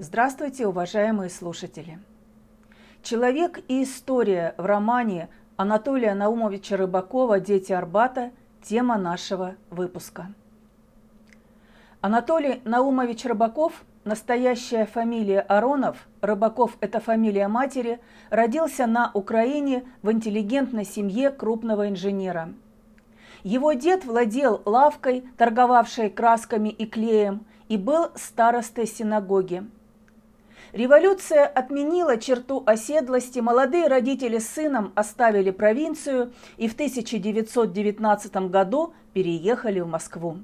Здравствуйте, уважаемые слушатели! Человек и история в романе Анатолия Наумовича Рыбакова «Дети Арбата» – тема нашего выпуска. Анатолий Наумович Рыбаков, настоящая фамилия Аронов, Рыбаков – это фамилия матери, родился на Украине в интеллигентной семье крупного инженера. Его дед владел лавкой, торговавшей красками и клеем, и был старостой синагоги – Революция отменила черту оседлости, молодые родители с сыном оставили провинцию и в 1919 году переехали в Москву.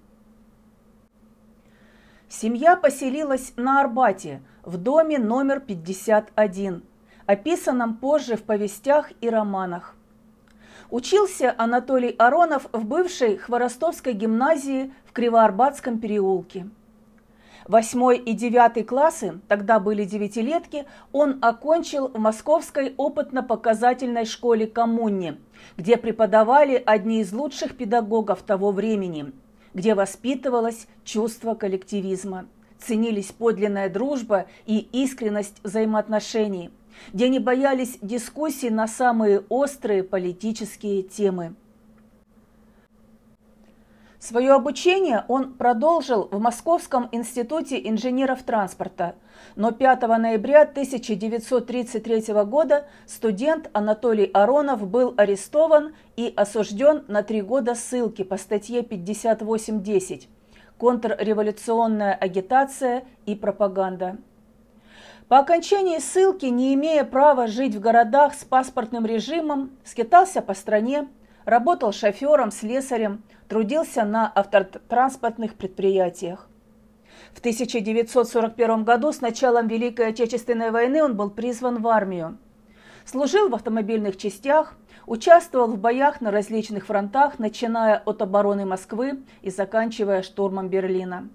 Семья поселилась на Арбате, в доме номер 51, описанном позже в повестях и романах. Учился Анатолий Аронов в бывшей Хворостовской гимназии в Кривоарбатском переулке – Восьмой и девятый классы, тогда были девятилетки, он окончил в Московской опытно-показательной школе «Коммуни», где преподавали одни из лучших педагогов того времени, где воспитывалось чувство коллективизма, ценились подлинная дружба и искренность взаимоотношений, где не боялись дискуссий на самые острые политические темы – Свое обучение он продолжил в Московском институте инженеров транспорта, но 5 ноября 1933 года студент Анатолий Аронов был арестован и осужден на три года ссылки по статье 58.10 «Контрреволюционная агитация и пропаганда». По окончании ссылки, не имея права жить в городах с паспортным режимом, скитался по стране, работал шофером, слесарем, трудился на автотранспортных предприятиях. В 1941 году с началом Великой Отечественной войны он был призван в армию. Служил в автомобильных частях, участвовал в боях на различных фронтах, начиная от обороны Москвы и заканчивая штурмом Берлина.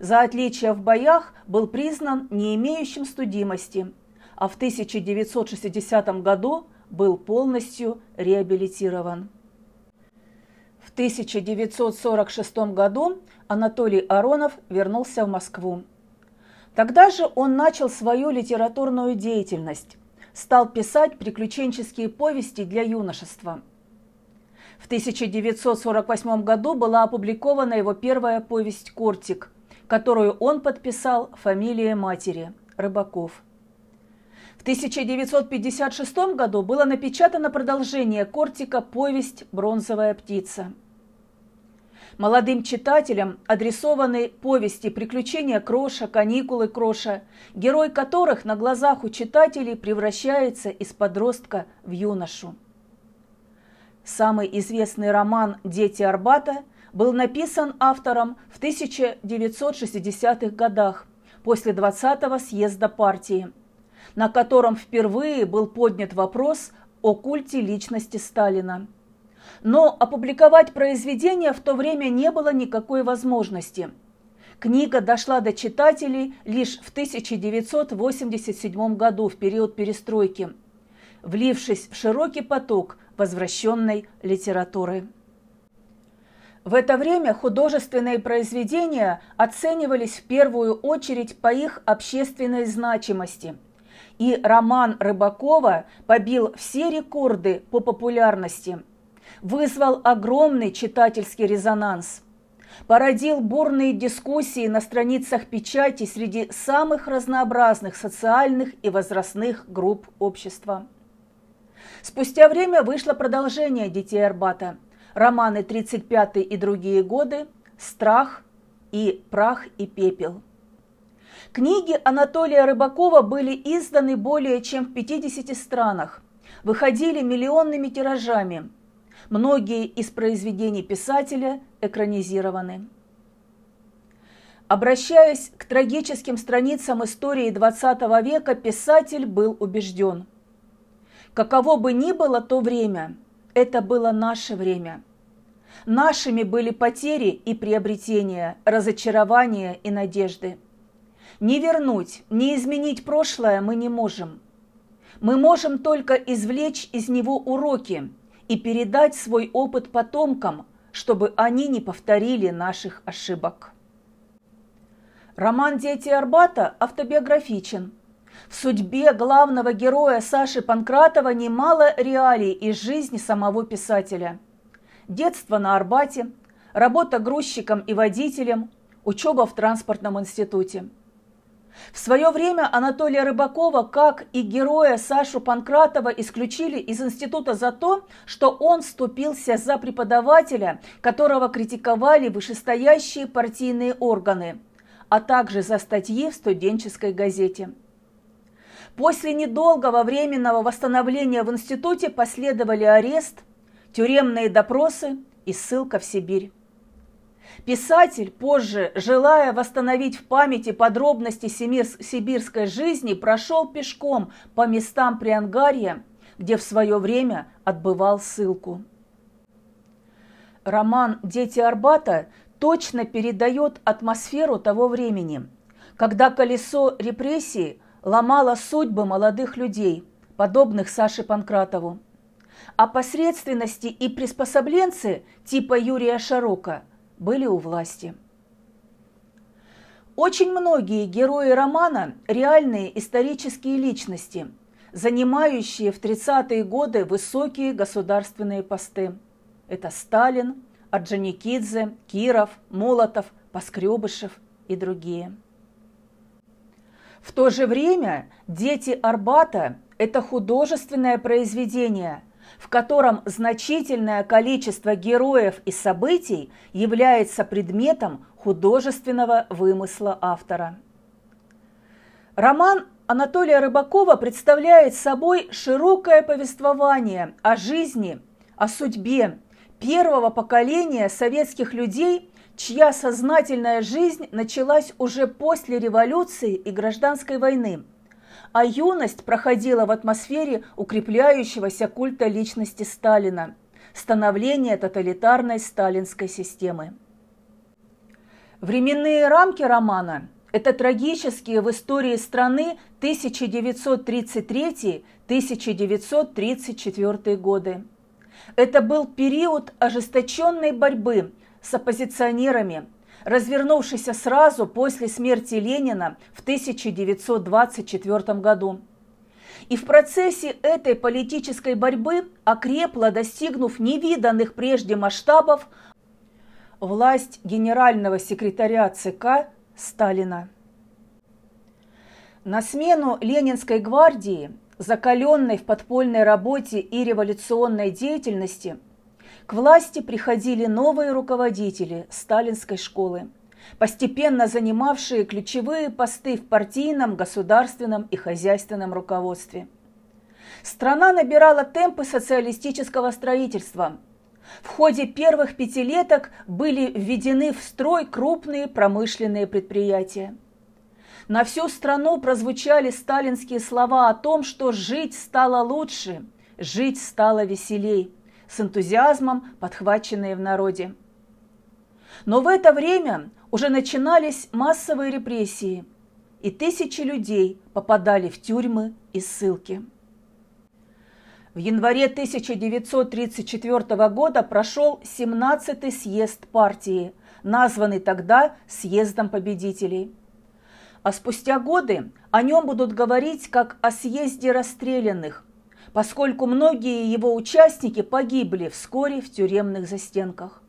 За отличие в боях был признан не имеющим студимости, а в 1960 году был полностью реабилитирован. В 1946 году Анатолий Аронов вернулся в Москву. Тогда же он начал свою литературную деятельность, стал писать приключенческие повести для юношества. В 1948 году была опубликована его первая повесть «Кортик», которую он подписал фамилией матери – Рыбаков. 1956 году было напечатано продолжение Кортика «Повесть «Бронзовая птица». Молодым читателям адресованы повести «Приключения Кроша», «Каникулы Кроша», герой которых на глазах у читателей превращается из подростка в юношу. Самый известный роман «Дети Арбата» был написан автором в 1960-х годах после 20-го съезда партии – на котором впервые был поднят вопрос о культе личности Сталина. Но опубликовать произведение в то время не было никакой возможности. Книга дошла до читателей лишь в 1987 году, в период перестройки, влившись в широкий поток возвращенной литературы. В это время художественные произведения оценивались в первую очередь по их общественной значимости – и роман Рыбакова побил все рекорды по популярности, вызвал огромный читательский резонанс, породил бурные дискуссии на страницах печати среди самых разнообразных социальных и возрастных групп общества. Спустя время вышло продолжение «Детей Арбата», романы «35 и другие годы», «Страх» и «Прах и пепел». Книги Анатолия Рыбакова были изданы более чем в 50 странах, выходили миллионными тиражами. Многие из произведений писателя экранизированы. Обращаясь к трагическим страницам истории XX века, писатель был убежден. Каково бы ни было то время, это было наше время. Нашими были потери и приобретения, разочарования и надежды – не вернуть, не изменить прошлое мы не можем. Мы можем только извлечь из него уроки и передать свой опыт потомкам, чтобы они не повторили наших ошибок. Роман «Дети Арбата» автобиографичен. В судьбе главного героя Саши Панкратова немало реалий из жизни самого писателя. Детство на Арбате, работа грузчиком и водителем, учеба в транспортном институте. В свое время Анатолия Рыбакова, как и героя Сашу Панкратова, исключили из института за то, что он вступился за преподавателя, которого критиковали вышестоящие партийные органы, а также за статьи в студенческой газете. После недолгого временного восстановления в институте последовали арест, тюремные допросы и ссылка в Сибирь. Писатель позже, желая восстановить в памяти подробности сибирской жизни, прошел пешком по местам Приангарья, где в свое время отбывал ссылку. Роман «Дети Арбата» точно передает атмосферу того времени, когда колесо репрессий ломало судьбы молодых людей, подобных Саше Панкратову. А посредственности и приспособленцы типа Юрия Шарока – были у власти. Очень многие герои романа – реальные исторические личности, занимающие в 30-е годы высокие государственные посты. Это Сталин, Орджоникидзе, Киров, Молотов, Поскребышев и другие. В то же время «Дети Арбата» – это художественное произведение, в котором значительное количество героев и событий является предметом художественного вымысла автора. Роман Анатолия Рыбакова представляет собой широкое повествование о жизни, о судьбе первого поколения советских людей, чья сознательная жизнь началась уже после революции и гражданской войны – а юность проходила в атмосфере укрепляющегося культа личности Сталина, становления тоталитарной сталинской системы. Временные рамки романа – это трагические в истории страны 1933-1934 годы. Это был период ожесточенной борьбы с оппозиционерами, развернувшийся сразу после смерти Ленина в 1924 году. И в процессе этой политической борьбы окрепла, достигнув невиданных прежде масштабов, власть генерального секретаря ЦК Сталина. На смену Ленинской гвардии, закаленной в подпольной работе и революционной деятельности, к власти приходили новые руководители сталинской школы, постепенно занимавшие ключевые посты в партийном, государственном и хозяйственном руководстве. Страна набирала темпы социалистического строительства. В ходе первых пятилеток были введены в строй крупные промышленные предприятия. На всю страну прозвучали сталинские слова о том, что жить стало лучше, жить стало веселей с энтузиазмом подхваченные в народе. Но в это время уже начинались массовые репрессии, и тысячи людей попадали в тюрьмы и ссылки. В январе 1934 года прошел 17-й съезд партии, названный тогда Съездом победителей. А спустя годы о нем будут говорить как о съезде расстрелянных, поскольку многие его участники погибли вскоре в тюремных застенках.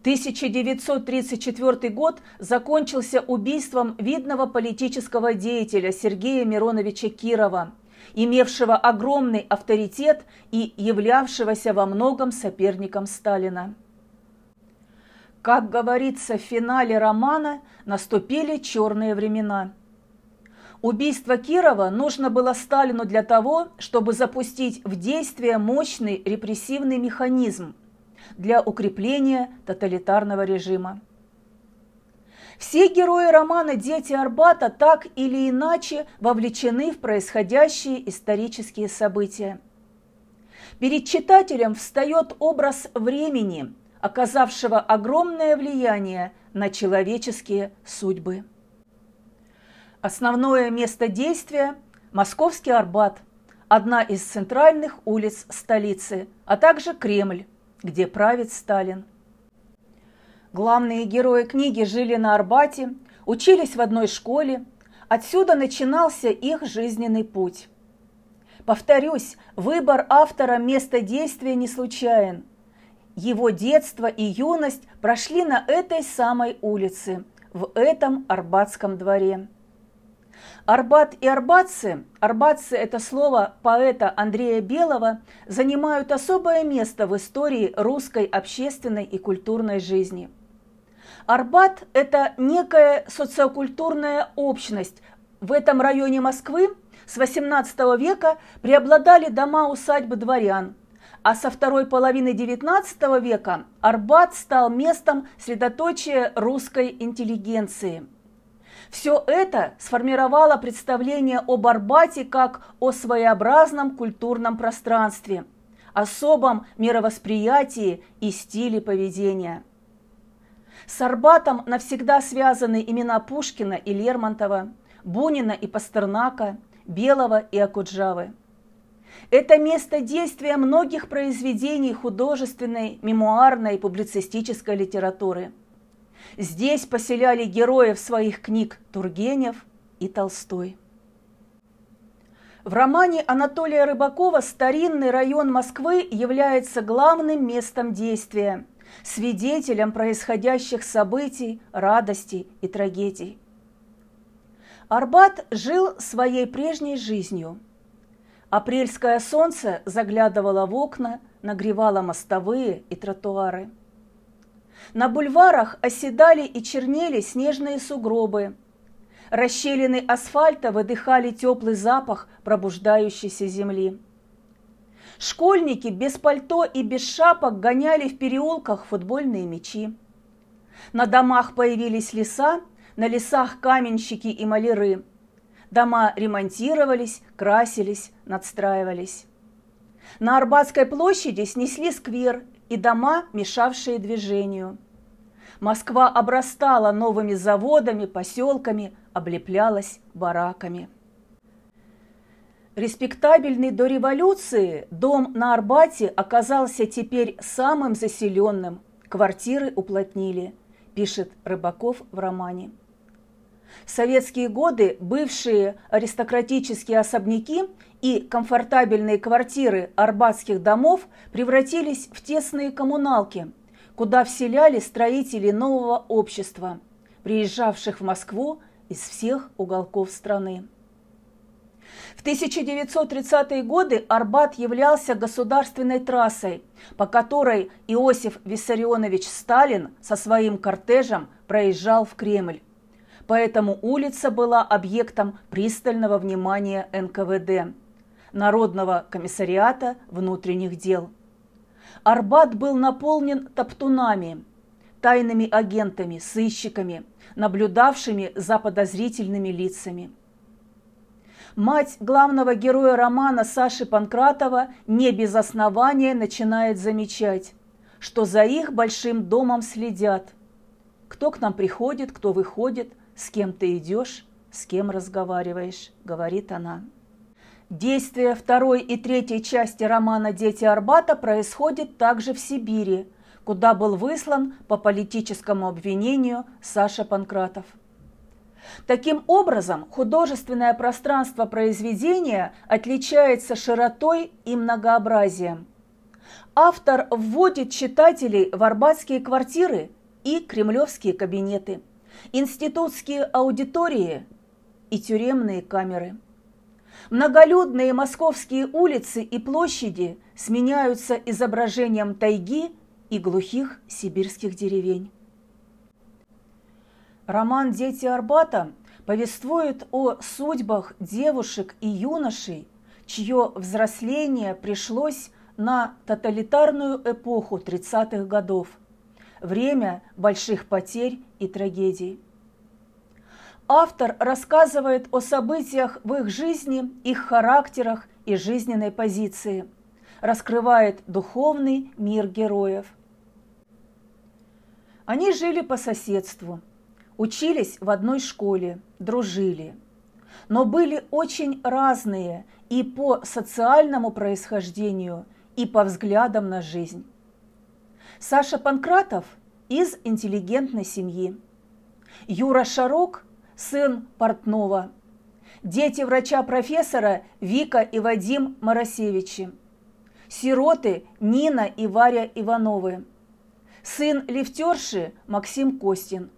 1934 год закончился убийством видного политического деятеля Сергея Мироновича Кирова, имевшего огромный авторитет и являвшегося во многом соперником Сталина. Как говорится в финале романа, наступили черные времена – Убийство Кирова нужно было Сталину для того, чтобы запустить в действие мощный репрессивный механизм для укрепления тоталитарного режима. Все герои романа «Дети Арбата» так или иначе вовлечены в происходящие исторические события. Перед читателем встает образ времени, оказавшего огромное влияние на человеческие судьбы. Основное место действия – Московский Арбат, одна из центральных улиц столицы, а также Кремль, где правит Сталин. Главные герои книги жили на Арбате, учились в одной школе, отсюда начинался их жизненный путь. Повторюсь, выбор автора места действия не случайен. Его детство и юность прошли на этой самой улице, в этом Арбатском дворе. Арбат и арбатцы, арбатцы – это слово поэта Андрея Белого, занимают особое место в истории русской общественной и культурной жизни. Арбат – это некая социокультурная общность. В этом районе Москвы с XVIII века преобладали дома-усадьбы дворян, а со второй половины XIX века Арбат стал местом средоточия русской интеллигенции – все это сформировало представление об Арбате как о своеобразном культурном пространстве, особом мировосприятии и стиле поведения. С Арбатом навсегда связаны имена Пушкина и Лермонтова, Бунина и Пастернака, Белого и Акуджавы. Это место действия многих произведений художественной, мемуарной и публицистической литературы – Здесь поселяли героев своих книг Тургенев и Толстой. В романе Анатолия Рыбакова старинный район Москвы является главным местом действия, свидетелем происходящих событий, радостей и трагедий. Арбат жил своей прежней жизнью. Апрельское солнце заглядывало в окна, нагревало мостовые и тротуары – на бульварах оседали и чернели снежные сугробы. Расщелины асфальта выдыхали теплый запах пробуждающейся земли. Школьники без пальто и без шапок гоняли в переулках футбольные мячи. На домах появились леса, на лесах каменщики и маляры. Дома ремонтировались, красились, надстраивались. На Арбатской площади снесли сквер и дома, мешавшие движению. Москва обрастала новыми заводами, поселками, облеплялась бараками. Респектабельный до революции дом на Арбате оказался теперь самым заселенным, квартиры уплотнили, пишет Рыбаков в романе. В советские годы бывшие аристократические особняки и комфортабельные квартиры арбатских домов превратились в тесные коммуналки, куда вселяли строители нового общества, приезжавших в Москву из всех уголков страны. В 1930-е годы Арбат являлся государственной трассой, по которой Иосиф Виссарионович Сталин со своим кортежем проезжал в Кремль поэтому улица была объектом пристального внимания НКВД, Народного комиссариата внутренних дел. Арбат был наполнен топтунами, тайными агентами, сыщиками, наблюдавшими за подозрительными лицами. Мать главного героя романа Саши Панкратова не без основания начинает замечать, что за их большим домом следят. Кто к нам приходит, кто выходит, с кем ты идешь, с кем разговариваешь, говорит она. Действие второй и третьей части романа «Дети Арбата» происходит также в Сибири, куда был выслан по политическому обвинению Саша Панкратов. Таким образом, художественное пространство произведения отличается широтой и многообразием. Автор вводит читателей в арбатские квартиры и кремлевские кабинеты – институтские аудитории и тюремные камеры. Многолюдные московские улицы и площади сменяются изображением тайги и глухих сибирских деревень. Роман «Дети Арбата» повествует о судьбах девушек и юношей, чье взросление пришлось на тоталитарную эпоху 30-х годов – время больших потерь и трагедий. Автор рассказывает о событиях в их жизни, их характерах и жизненной позиции, раскрывает духовный мир героев. Они жили по соседству, учились в одной школе, дружили, но были очень разные и по социальному происхождению, и по взглядам на жизнь. Саша Панкратов из интеллигентной семьи. Юра Шарок – сын портного. Дети врача-профессора Вика и Вадим Моросевичи. Сироты Нина и Варя Ивановы. Сын лифтерши Максим Костин.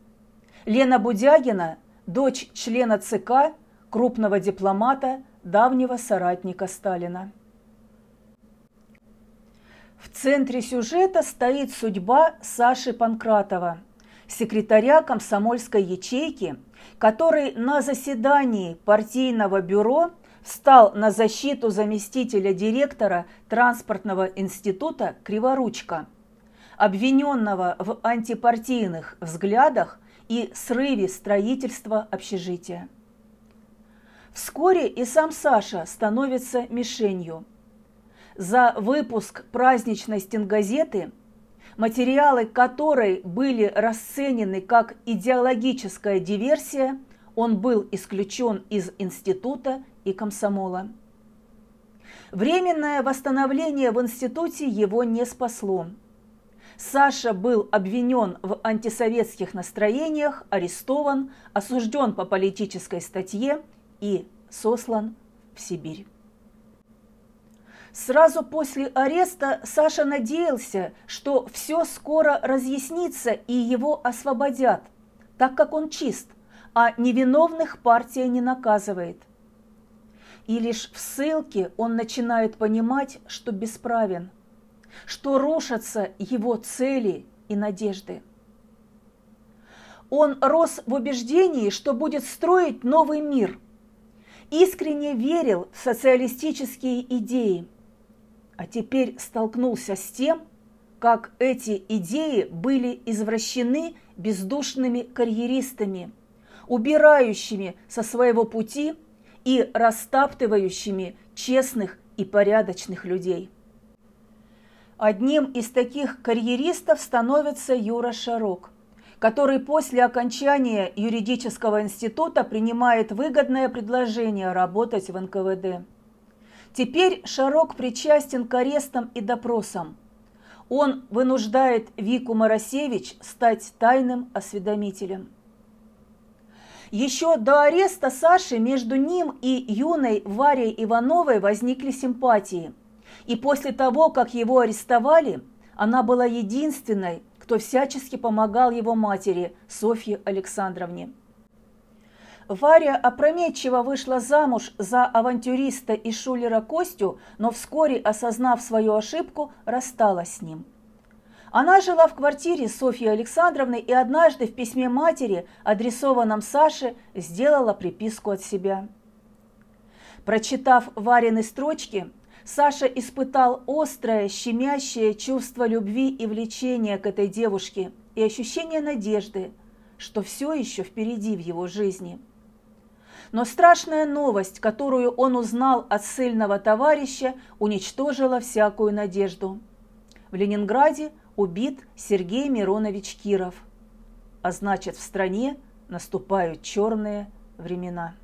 Лена Будягина – дочь члена ЦК, крупного дипломата, давнего соратника Сталина. В центре сюжета стоит судьба Саши Панкратова, секретаря комсомольской ячейки, который на заседании партийного бюро встал на защиту заместителя директора транспортного института Криворучка, обвиненного в антипартийных взглядах и срыве строительства общежития. Вскоре и сам Саша становится мишенью – за выпуск праздничной стенгазеты, материалы которой были расценены как идеологическая диверсия, он был исключен из института и комсомола. Временное восстановление в институте его не спасло. Саша был обвинен в антисоветских настроениях, арестован, осужден по политической статье и сослан в Сибирь. Сразу после ареста Саша надеялся, что все скоро разъяснится и его освободят, так как он чист, а невиновных партия не наказывает. И лишь в ссылке он начинает понимать, что бесправен, что рушатся его цели и надежды. Он рос в убеждении, что будет строить новый мир, искренне верил в социалистические идеи – а теперь столкнулся с тем, как эти идеи были извращены бездушными карьеристами, убирающими со своего пути и растаптывающими честных и порядочных людей. Одним из таких карьеристов становится Юра Шарок, который после окончания юридического института принимает выгодное предложение работать в НКВД. Теперь Шарок причастен к арестам и допросам. Он вынуждает Вику Моросевич стать тайным осведомителем. Еще до ареста Саши между ним и юной Варей Ивановой возникли симпатии. И после того, как его арестовали, она была единственной, кто всячески помогал его матери Софье Александровне. Варя опрометчиво вышла замуж за авантюриста и шулера Костю, но вскоре, осознав свою ошибку, рассталась с ним. Она жила в квартире Софьи Александровны и однажды в письме матери, адресованном Саше, сделала приписку от себя. Прочитав Варины строчки, Саша испытал острое, щемящее чувство любви и влечения к этой девушке и ощущение надежды, что все еще впереди в его жизни – но страшная новость, которую он узнал от сильного товарища, уничтожила всякую надежду. В Ленинграде убит Сергей Миронович Киров. А значит, в стране наступают черные времена.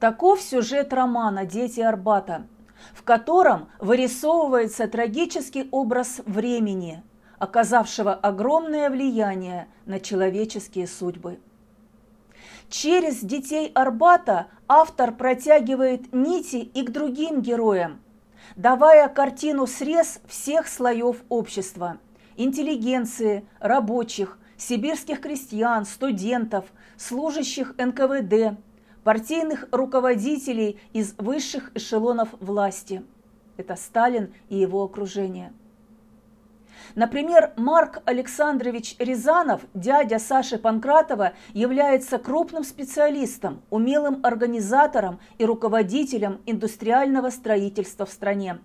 Таков сюжет романа «Дети Арбата», в котором вырисовывается трагический образ времени, оказавшего огромное влияние на человеческие судьбы. Через детей Арбата автор протягивает нити и к другим героям, давая картину срез всех слоев общества – интеллигенции, рабочих, сибирских крестьян, студентов, служащих НКВД, партийных руководителей из высших эшелонов власти. Это Сталин и его окружение – Например, Марк Александрович Рязанов, дядя Саши Панкратова, является крупным специалистом, умелым организатором и руководителем индустриального строительства в стране.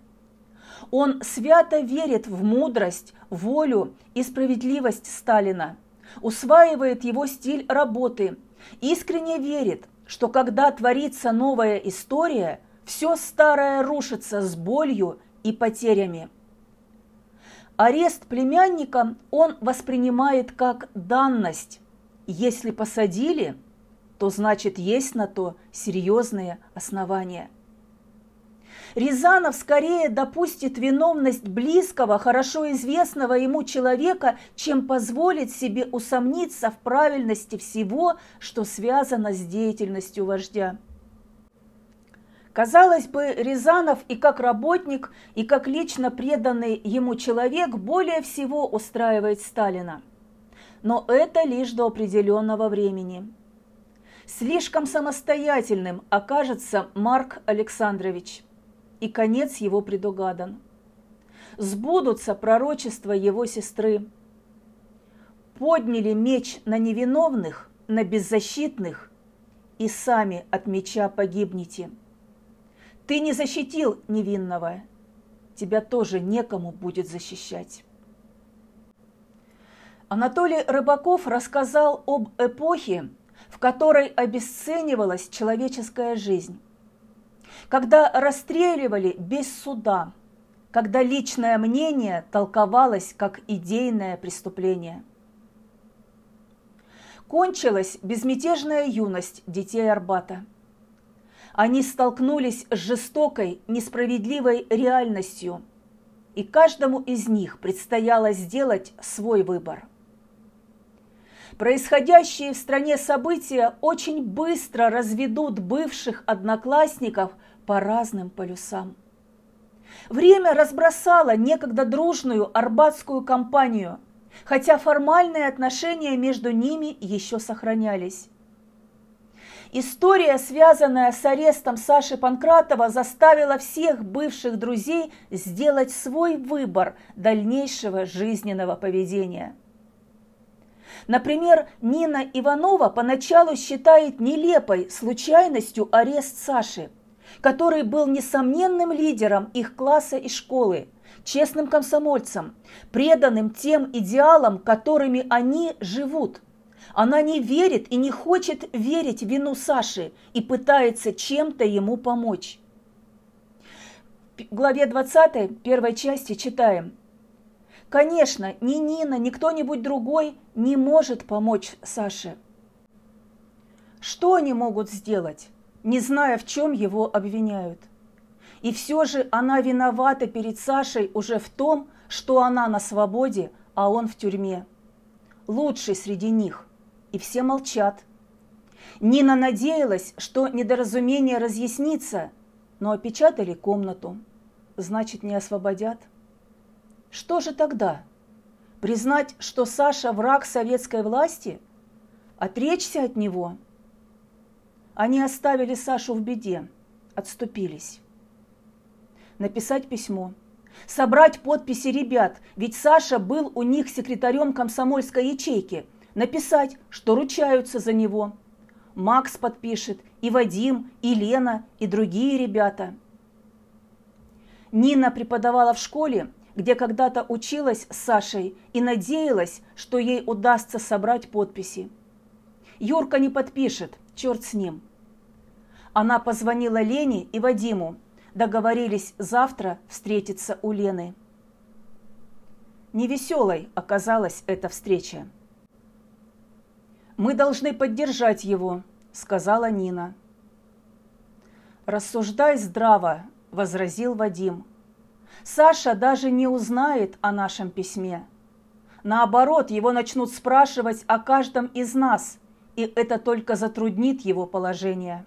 Он свято верит в мудрость, волю и справедливость Сталина, усваивает его стиль работы, искренне верит, что когда творится новая история, все старое рушится с болью и потерями. Арест племянника он воспринимает как данность. Если посадили, то значит есть на то серьезные основания. Рязанов скорее допустит виновность близкого, хорошо известного ему человека, чем позволит себе усомниться в правильности всего, что связано с деятельностью вождя. Казалось бы, Рязанов и как работник, и как лично преданный ему человек более всего устраивает Сталина. Но это лишь до определенного времени. Слишком самостоятельным окажется Марк Александрович, и конец его предугадан. Сбудутся пророчества его сестры. Подняли меч на невиновных, на беззащитных, и сами от меча погибнете. Ты не защитил невинного, тебя тоже некому будет защищать. Анатолий Рыбаков рассказал об эпохе, в которой обесценивалась человеческая жизнь. Когда расстреливали без суда, когда личное мнение толковалось как идейное преступление. Кончилась безмятежная юность детей Арбата – они столкнулись с жестокой, несправедливой реальностью, и каждому из них предстояло сделать свой выбор. Происходящие в стране события очень быстро разведут бывших одноклассников по разным полюсам. Время разбросало некогда дружную арбатскую компанию, хотя формальные отношения между ними еще сохранялись. История, связанная с арестом Саши Панкратова, заставила всех бывших друзей сделать свой выбор дальнейшего жизненного поведения. Например, Нина Иванова поначалу считает нелепой случайностью арест Саши, который был несомненным лидером их класса и школы, честным комсомольцем, преданным тем идеалам, которыми они живут – она не верит и не хочет верить вину Саши и пытается чем-то ему помочь. В главе 20 первой части читаем. Конечно, ни Нина, ни кто-нибудь другой не может помочь Саше. Что они могут сделать, не зная, в чем его обвиняют? И все же она виновата перед Сашей уже в том, что она на свободе, а он в тюрьме. Лучший среди них и все молчат. Нина надеялась, что недоразумение разъяснится, но опечатали комнату. Значит, не освободят. Что же тогда? Признать, что Саша враг советской власти? Отречься от него? Они оставили Сашу в беде, отступились. Написать письмо, собрать подписи ребят, ведь Саша был у них секретарем комсомольской ячейки – написать, что ручаются за него. Макс подпишет, и Вадим, и Лена, и другие ребята. Нина преподавала в школе, где когда-то училась с Сашей и надеялась, что ей удастся собрать подписи. Юрка не подпишет, черт с ним. Она позвонила Лене и Вадиму, договорились завтра встретиться у Лены. Невеселой оказалась эта встреча. Мы должны поддержать его, сказала Нина. Рассуждай здраво, возразил Вадим. Саша даже не узнает о нашем письме. Наоборот, его начнут спрашивать о каждом из нас, и это только затруднит его положение.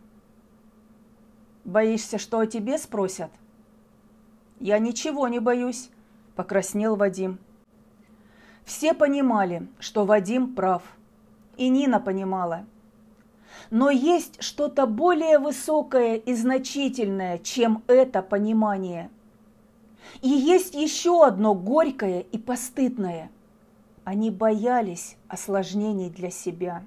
Боишься, что о тебе спросят? Я ничего не боюсь, покраснел Вадим. Все понимали, что Вадим прав – и Нина понимала. Но есть что-то более высокое и значительное, чем это понимание. И есть еще одно горькое и постыдное. Они боялись осложнений для себя.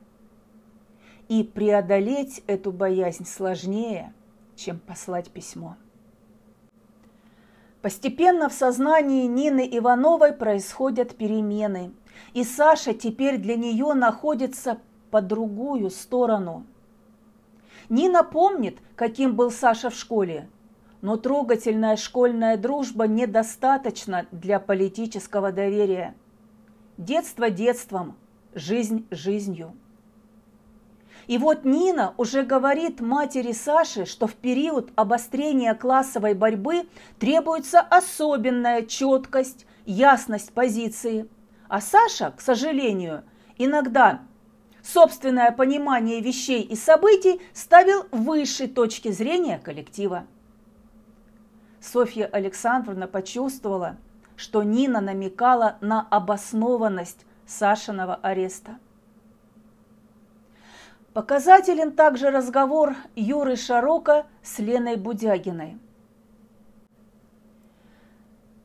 И преодолеть эту боязнь сложнее, чем послать письмо. Постепенно в сознании Нины Ивановой происходят перемены – и Саша теперь для нее находится по другую сторону. Нина помнит, каким был Саша в школе, но трогательная школьная дружба недостаточна для политического доверия. Детство детством, жизнь жизнью. И вот Нина уже говорит матери Саши, что в период обострения классовой борьбы требуется особенная четкость, ясность позиции. А Саша, к сожалению, иногда собственное понимание вещей и событий ставил выше точки зрения коллектива. Софья Александровна почувствовала, что Нина намекала на обоснованность Сашиного ареста. Показателен также разговор Юры Шарока с Леной Будягиной.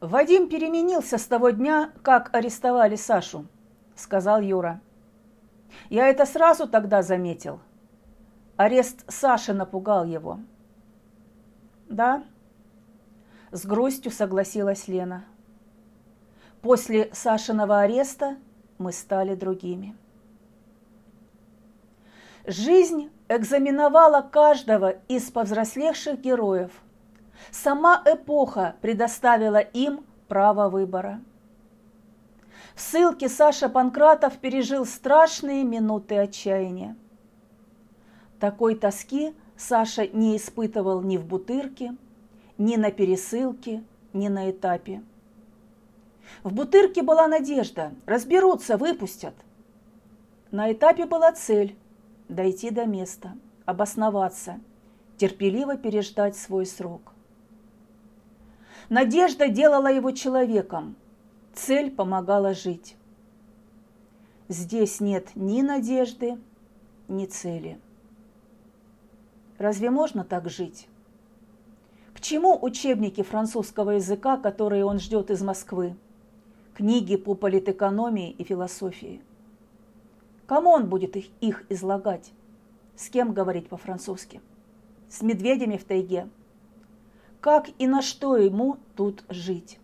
«Вадим переменился с того дня, как арестовали Сашу», – сказал Юра. «Я это сразу тогда заметил. Арест Саши напугал его». «Да», – с грустью согласилась Лена. «После Сашиного ареста мы стали другими». Жизнь экзаменовала каждого из повзрослевших героев. Сама эпоха предоставила им право выбора. В ссылке Саша Панкратов пережил страшные минуты отчаяния. Такой тоски Саша не испытывал ни в Бутырке, ни на пересылке, ни на этапе. В Бутырке была надежда, разберутся, выпустят. На этапе была цель дойти до места, обосноваться, терпеливо переждать свой срок. Надежда делала его человеком, цель помогала жить. Здесь нет ни надежды, ни цели. Разве можно так жить? К чему учебники французского языка, которые он ждет из Москвы? Книги по политэкономии и философии – Кому он будет их, их излагать? С кем говорить по-французски? С медведями в тайге? Как и на что ему тут жить?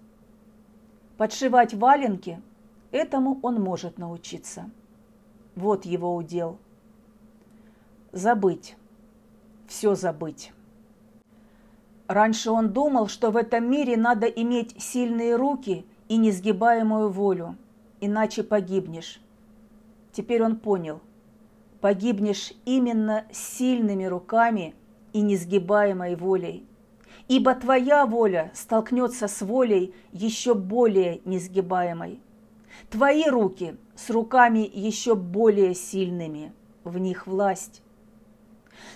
Подшивать валенки – этому он может научиться. Вот его удел. Забыть. Все забыть. Раньше он думал, что в этом мире надо иметь сильные руки и несгибаемую волю, иначе погибнешь. Теперь он понял. Погибнешь именно сильными руками и несгибаемой волей. Ибо твоя воля столкнется с волей еще более несгибаемой. Твои руки с руками еще более сильными, в них власть.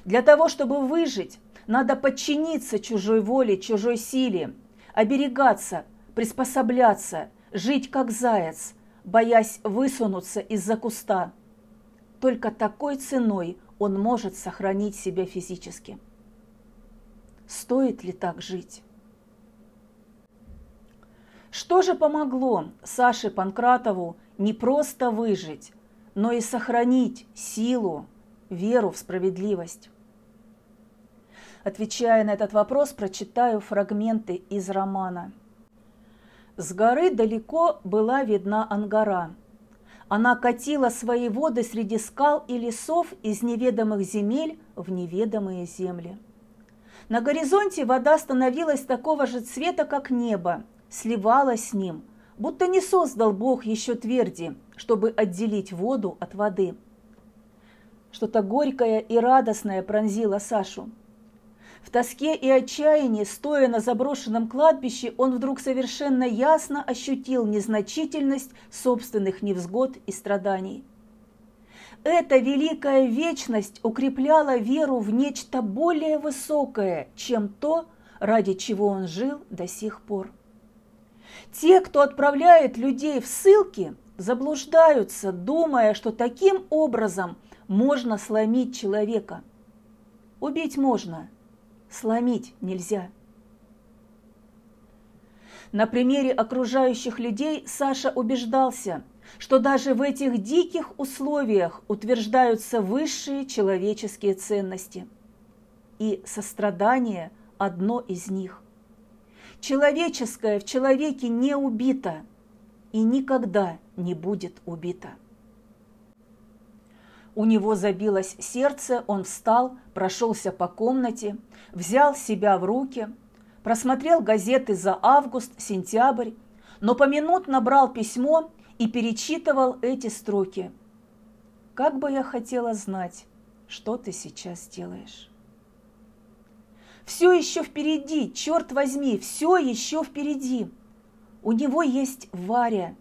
Для того, чтобы выжить, надо подчиниться чужой воле, чужой силе, оберегаться, приспосабляться, жить как заяц, боясь высунуться из-за куста. Только такой ценой он может сохранить себя физически. Стоит ли так жить? Что же помогло Саше Панкратову не просто выжить, но и сохранить силу, веру в справедливость? Отвечая на этот вопрос, прочитаю фрагменты из романа – с горы далеко была видна Ангара. Она катила свои воды среди скал и лесов из неведомых земель в неведомые земли. На горизонте вода становилась такого же цвета, как небо, сливалась с ним, будто не создал Бог еще тверди, чтобы отделить воду от воды. Что-то горькое и радостное пронзило Сашу – в тоске и отчаянии, стоя на заброшенном кладбище, он вдруг совершенно ясно ощутил незначительность собственных невзгод и страданий. Эта великая вечность укрепляла веру в нечто более высокое, чем то, ради чего он жил до сих пор. Те, кто отправляет людей в ссылки, заблуждаются, думая, что таким образом можно сломить человека. Убить можно – сломить нельзя. На примере окружающих людей Саша убеждался, что даже в этих диких условиях утверждаются высшие человеческие ценности. И сострадание – одно из них. Человеческое в человеке не убито и никогда не будет убито. У него забилось сердце, он встал, прошелся по комнате, взял себя в руки, просмотрел газеты за август, сентябрь, но поминутно брал письмо и перечитывал эти строки. Как бы я хотела знать, что ты сейчас делаешь. Все еще впереди, черт возьми, все еще впереди. У него есть Варя.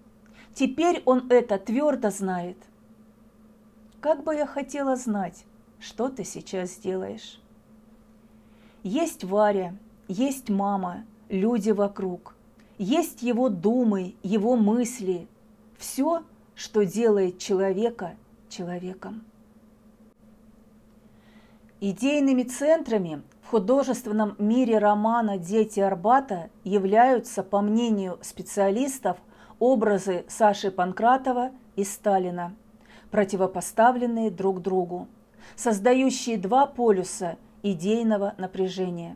Теперь он это твердо знает. Как бы я хотела знать, что ты сейчас делаешь. Есть Варя, есть мама, люди вокруг, есть его думы, его мысли, все, что делает человека человеком. Идейными центрами в художественном мире романа «Дети Арбата» являются, по мнению специалистов, образы Саши Панкратова и Сталина, противопоставленные друг другу, создающие два полюса идейного напряжения.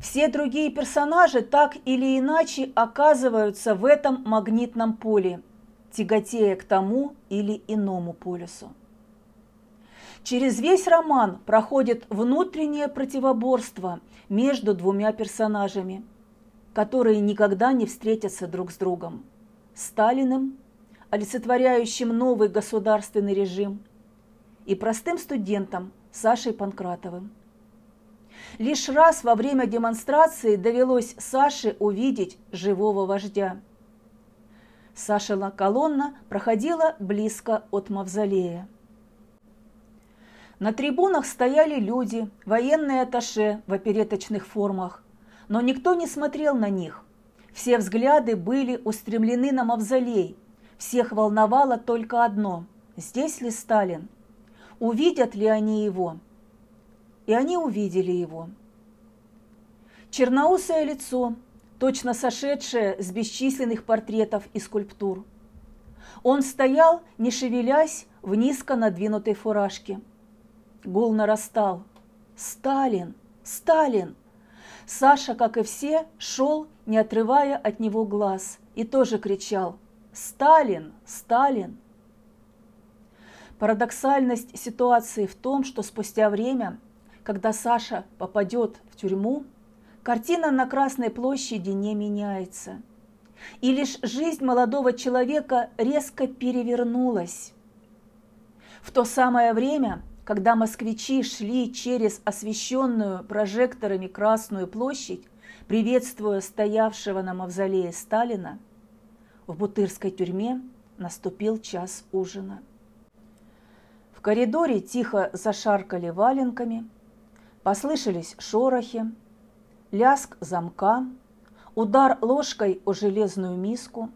Все другие персонажи так или иначе оказываются в этом магнитном поле, тяготея к тому или иному полюсу. Через весь роман проходит внутреннее противоборство между двумя персонажами, которые никогда не встретятся друг с другом. Сталиным, олицетворяющим новый государственный режим, и простым студентом Сашей Панкратовым. Лишь раз во время демонстрации довелось Саше увидеть живого вождя. Сашина колонна проходила близко от мавзолея. На трибунах стояли люди, военные атташе в опереточных формах, но никто не смотрел на них. Все взгляды были устремлены на мавзолей. Всех волновало только одно – здесь ли Сталин? Увидят ли они его? И они увидели его. Черноусое лицо, точно сошедшее с бесчисленных портретов и скульптур. Он стоял, не шевелясь, в низко надвинутой фуражке – Гул нарастал. «Сталин! Сталин!» Саша, как и все, шел, не отрывая от него глаз, и тоже кричал «Сталин! Сталин!». Парадоксальность ситуации в том, что спустя время, когда Саша попадет в тюрьму, картина на Красной площади не меняется. И лишь жизнь молодого человека резко перевернулась. В то самое время когда москвичи шли через освещенную прожекторами Красную площадь, приветствуя стоявшего на мавзолее Сталина, в Бутырской тюрьме наступил час ужина. В коридоре тихо зашаркали валенками, послышались шорохи, ляск замка, удар ложкой о железную миску,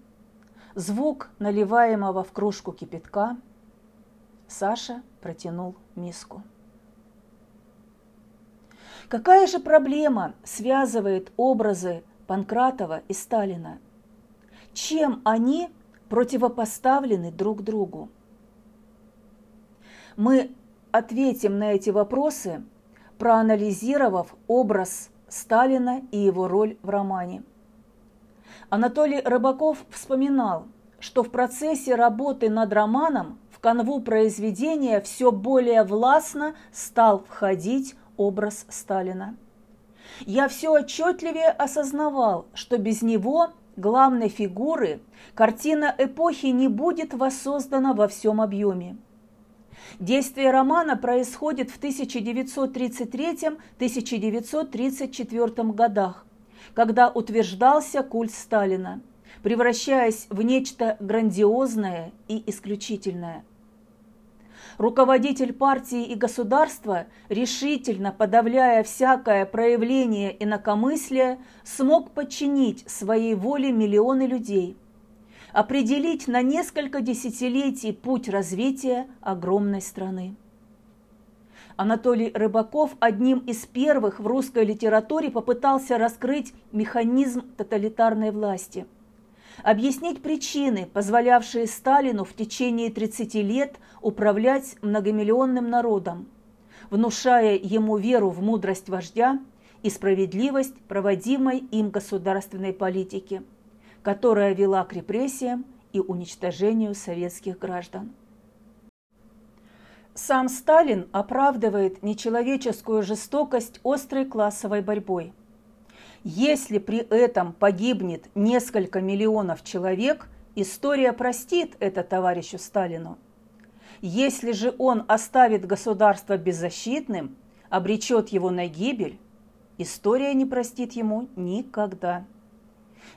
звук наливаемого в кружку кипятка. Саша протянул миску. Какая же проблема связывает образы Панкратова и Сталина? Чем они противопоставлены друг другу? Мы ответим на эти вопросы, проанализировав образ Сталина и его роль в романе. Анатолий Рыбаков вспоминал, что в процессе работы над романом канву произведения все более властно стал входить образ Сталина. Я все отчетливее осознавал, что без него, главной фигуры, картина эпохи не будет воссоздана во всем объеме. Действие романа происходит в 1933-1934 годах, когда утверждался культ Сталина, превращаясь в нечто грандиозное и исключительное – руководитель партии и государства, решительно подавляя всякое проявление инакомыслия, смог подчинить своей воле миллионы людей, определить на несколько десятилетий путь развития огромной страны. Анатолий Рыбаков одним из первых в русской литературе попытался раскрыть механизм тоталитарной власти – объяснить причины, позволявшие Сталину в течение 30 лет управлять многомиллионным народом, внушая ему веру в мудрость вождя и справедливость проводимой им государственной политики, которая вела к репрессиям и уничтожению советских граждан. Сам Сталин оправдывает нечеловеческую жестокость острой классовой борьбой – если при этом погибнет несколько миллионов человек, история простит это товарищу Сталину. Если же он оставит государство беззащитным, обречет его на гибель, история не простит ему никогда.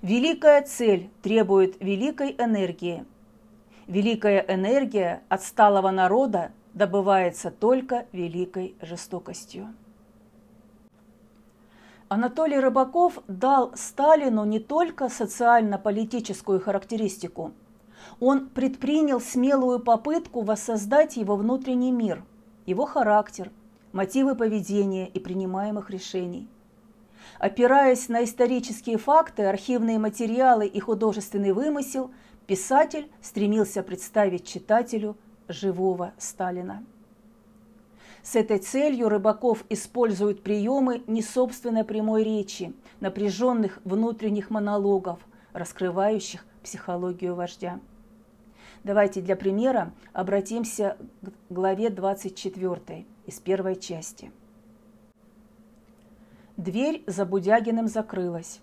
Великая цель требует великой энергии. Великая энергия отсталого народа добывается только великой жестокостью. Анатолий Рыбаков дал Сталину не только социально-политическую характеристику, он предпринял смелую попытку воссоздать его внутренний мир, его характер, мотивы поведения и принимаемых решений. Опираясь на исторические факты, архивные материалы и художественный вымысел, писатель стремился представить читателю живого Сталина. С этой целью Рыбаков использует приемы не собственной прямой речи, напряженных внутренних монологов, раскрывающих психологию вождя. Давайте для примера обратимся к главе 24 из первой части. Дверь за Будягиным закрылась.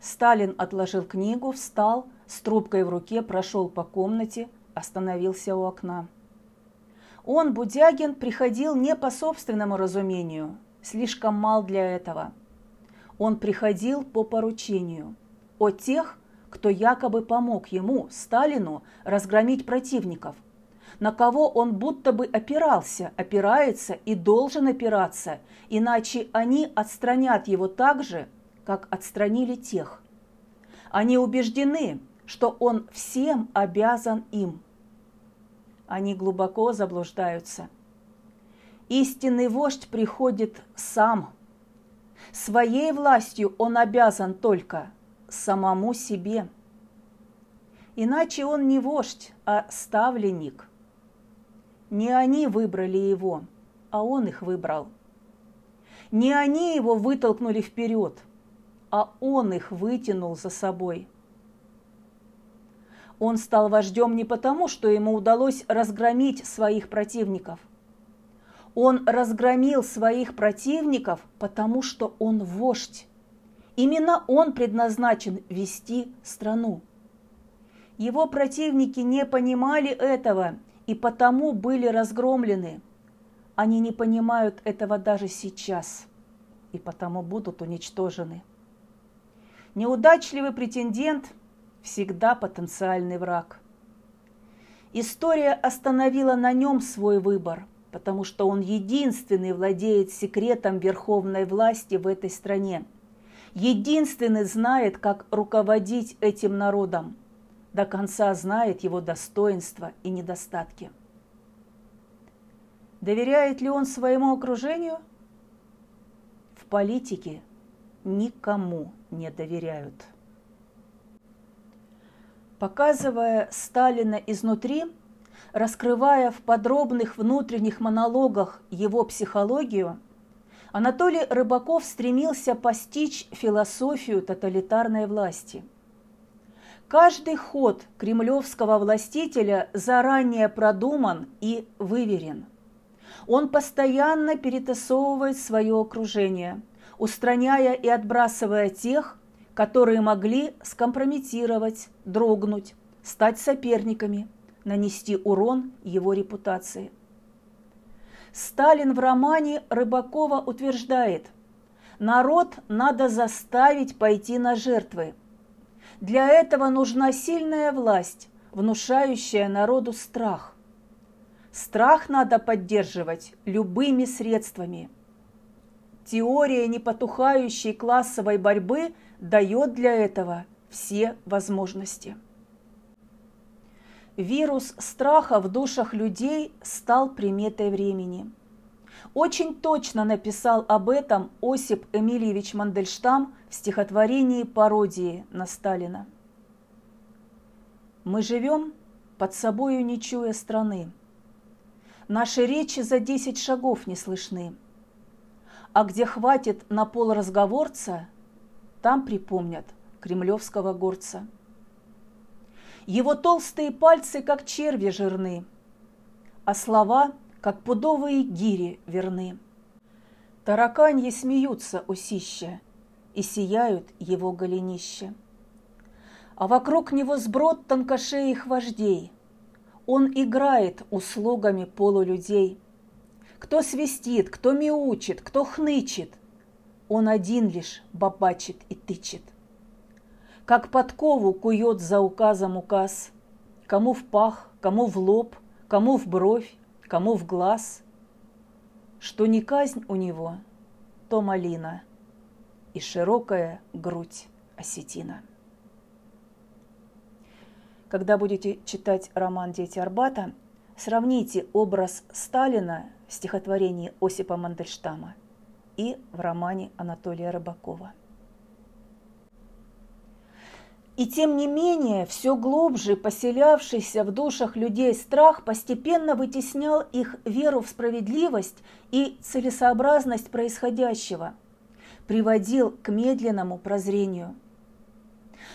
Сталин отложил книгу, встал, с трубкой в руке прошел по комнате, остановился у окна. Он, Будягин, приходил не по собственному разумению, слишком мал для этого. Он приходил по поручению о тех, кто якобы помог ему, Сталину, разгромить противников, на кого он будто бы опирался, опирается и должен опираться, иначе они отстранят его так же, как отстранили тех. Они убеждены, что он всем обязан им – они глубоко заблуждаются. Истинный вождь приходит сам. Своей властью он обязан только самому себе. Иначе он не вождь, а ставленник. Не они выбрали его, а он их выбрал. Не они его вытолкнули вперед, а он их вытянул за собой – он стал вождем не потому, что ему удалось разгромить своих противников. Он разгромил своих противников, потому что он вождь. Именно он предназначен вести страну. Его противники не понимали этого и потому были разгромлены. Они не понимают этого даже сейчас и потому будут уничтожены. Неудачливый претендент – всегда потенциальный враг. История остановила на нем свой выбор, потому что он единственный владеет секретом верховной власти в этой стране. Единственный знает, как руководить этим народом. До конца знает его достоинства и недостатки. Доверяет ли он своему окружению? В политике никому не доверяют. Показывая Сталина изнутри, раскрывая в подробных внутренних монологах его психологию, Анатолий Рыбаков стремился постичь философию тоталитарной власти. Каждый ход кремлевского властителя заранее продуман и выверен. Он постоянно перетасовывает свое окружение, устраняя и отбрасывая тех, которые могли скомпрометировать, дрогнуть, стать соперниками, нанести урон его репутации. Сталин в романе Рыбакова утверждает, народ надо заставить пойти на жертвы. Для этого нужна сильная власть, внушающая народу страх. Страх надо поддерживать любыми средствами. Теория непотухающей классовой борьбы дает для этого все возможности. Вирус страха в душах людей стал приметой времени. Очень точно написал об этом Осип Эмильевич Мандельштам в стихотворении пародии на Сталина. Мы живем под собою не чуя страны. Наши речи за десять шагов не слышны. А где хватит на пол разговорца, там припомнят кремлевского горца. Его толстые пальцы, как черви жирны, а слова, как пудовые гири верны. Тараканьи смеются усища, и сияют его голенища. А вокруг него сброд тонкошеих вождей. он играет услугами полулюдей. Кто свистит, кто мяучит, кто хнычет, он один лишь бабачит и тычет. Как подкову кует за указом указ, кому в пах, кому в лоб, кому в бровь, кому в глаз. Что не казнь у него, то малина и широкая грудь осетина. Когда будете читать роман «Дети Арбата», сравните образ Сталина в стихотворении Осипа Мандельштама и в романе Анатолия Рыбакова. И тем не менее, все глубже поселявшийся в душах людей страх постепенно вытеснял их веру в справедливость и целесообразность происходящего, приводил к медленному прозрению –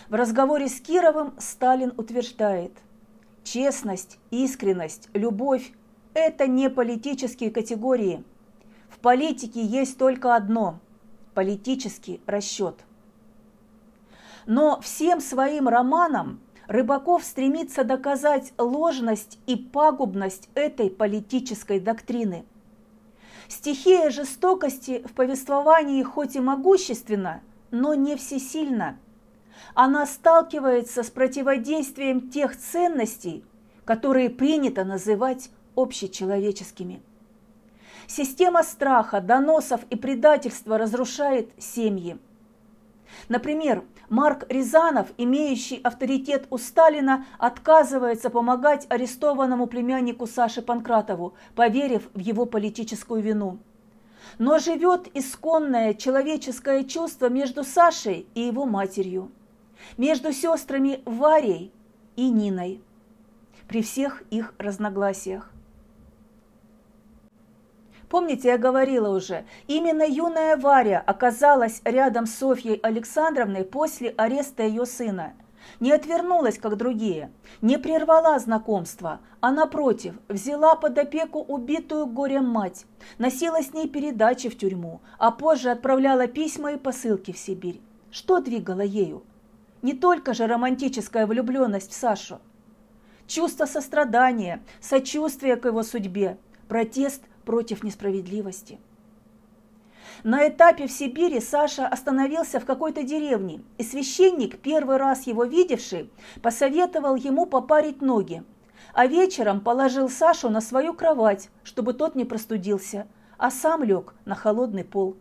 в разговоре с Кировым Сталин утверждает, честность, искренность, любовь – это не политические категории. В политике есть только одно – политический расчет. Но всем своим романам Рыбаков стремится доказать ложность и пагубность этой политической доктрины. Стихия жестокости в повествовании хоть и могущественна, но не всесильна – она сталкивается с противодействием тех ценностей, которые принято называть общечеловеческими. Система страха, доносов и предательства разрушает семьи. Например, Марк Рязанов, имеющий авторитет у Сталина, отказывается помогать арестованному племяннику Саше Панкратову, поверив в его политическую вину. Но живет исконное человеческое чувство между Сашей и его матерью между сестрами Варей и Ниной при всех их разногласиях. Помните, я говорила уже, именно юная Варя оказалась рядом с Софьей Александровной после ареста ее сына. Не отвернулась, как другие, не прервала знакомство, а напротив, взяла под опеку убитую горем мать, носила с ней передачи в тюрьму, а позже отправляла письма и посылки в Сибирь. Что двигало ею? Не только же романтическая влюбленность в Сашу. Чувство сострадания, сочувствия к его судьбе, протест против несправедливости. На этапе в Сибири Саша остановился в какой-то деревне, и священник, первый раз его видевший, посоветовал ему попарить ноги, а вечером положил Сашу на свою кровать, чтобы тот не простудился, а сам лег на холодный пол.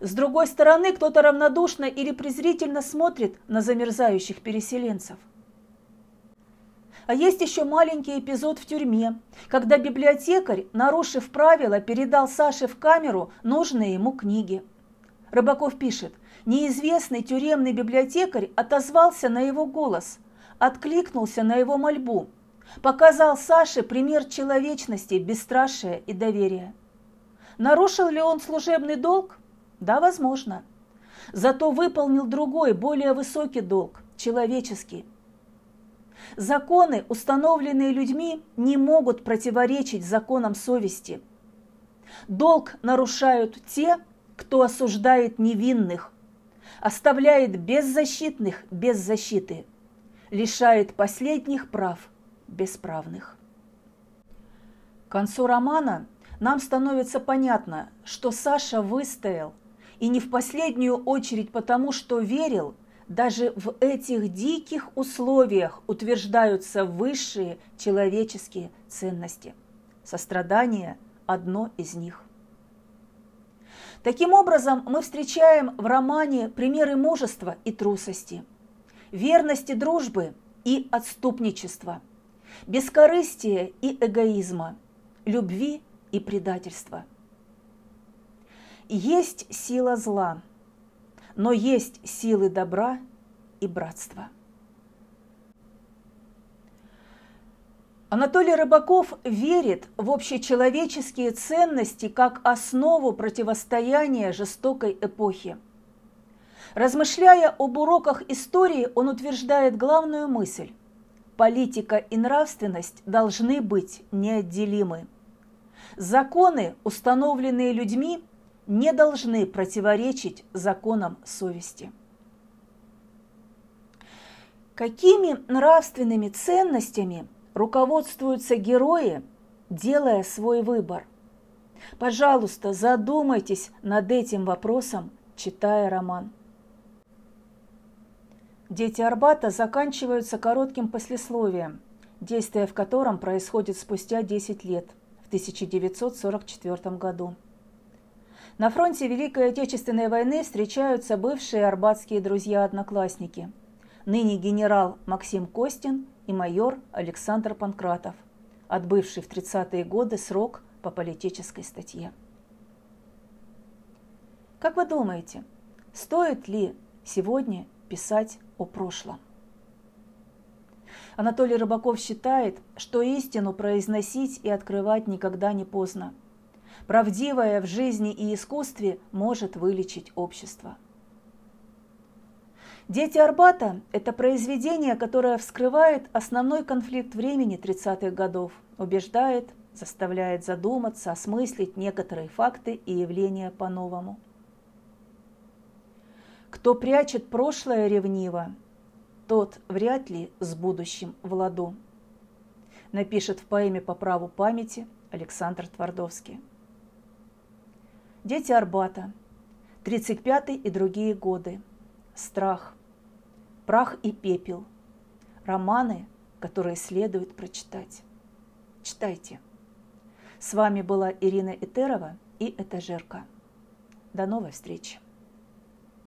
С другой стороны, кто-то равнодушно или презрительно смотрит на замерзающих переселенцев. А есть еще маленький эпизод в тюрьме, когда библиотекарь, нарушив правила, передал Саше в камеру нужные ему книги. Рыбаков пишет, неизвестный тюремный библиотекарь отозвался на его голос, откликнулся на его мольбу, показал Саше пример человечности, бесстрашия и доверия. Нарушил ли он служебный долг? Да, возможно. Зато выполнил другой, более высокий долг – человеческий. Законы, установленные людьми, не могут противоречить законам совести. Долг нарушают те, кто осуждает невинных, оставляет беззащитных без защиты, лишает последних прав бесправных. К концу романа нам становится понятно, что Саша выстоял – и не в последнюю очередь потому, что верил, даже в этих диких условиях утверждаются высшие человеческие ценности. Сострадание – одно из них. Таким образом, мы встречаем в романе примеры мужества и трусости, верности дружбы и отступничества, бескорыстия и эгоизма, любви и предательства – есть сила зла, но есть силы добра и братства. Анатолий Рыбаков верит в общечеловеческие ценности как основу противостояния жестокой эпохи. Размышляя об уроках истории, он утверждает главную мысль – политика и нравственность должны быть неотделимы. Законы, установленные людьми, не должны противоречить законам совести. Какими нравственными ценностями руководствуются герои, делая свой выбор? Пожалуйста, задумайтесь над этим вопросом, читая роман. Дети Арбата заканчиваются коротким послесловием, действие в котором происходит спустя 10 лет, в 1944 году. На фронте Великой Отечественной войны встречаются бывшие арбатские друзья-одноклассники, ныне генерал Максим Костин и майор Александр Панкратов, отбывший в 30-е годы срок по политической статье. Как вы думаете, стоит ли сегодня писать о прошлом. Анатолий Рыбаков считает, что истину произносить и открывать никогда не поздно. Правдивое в жизни и искусстве может вылечить общество. «Дети Арбата» – это произведение, которое вскрывает основной конфликт времени 30-х годов, убеждает, заставляет задуматься, осмыслить некоторые факты и явления по-новому – кто прячет прошлое ревниво, тот вряд ли с будущим в ладу. Напишет в поэме по праву памяти Александр Твардовский. Дети Арбата. 35 и другие годы. Страх. Прах и пепел. Романы, которые следует прочитать. Читайте. С вами была Ирина Этерова и Этажерка. До новой встречи.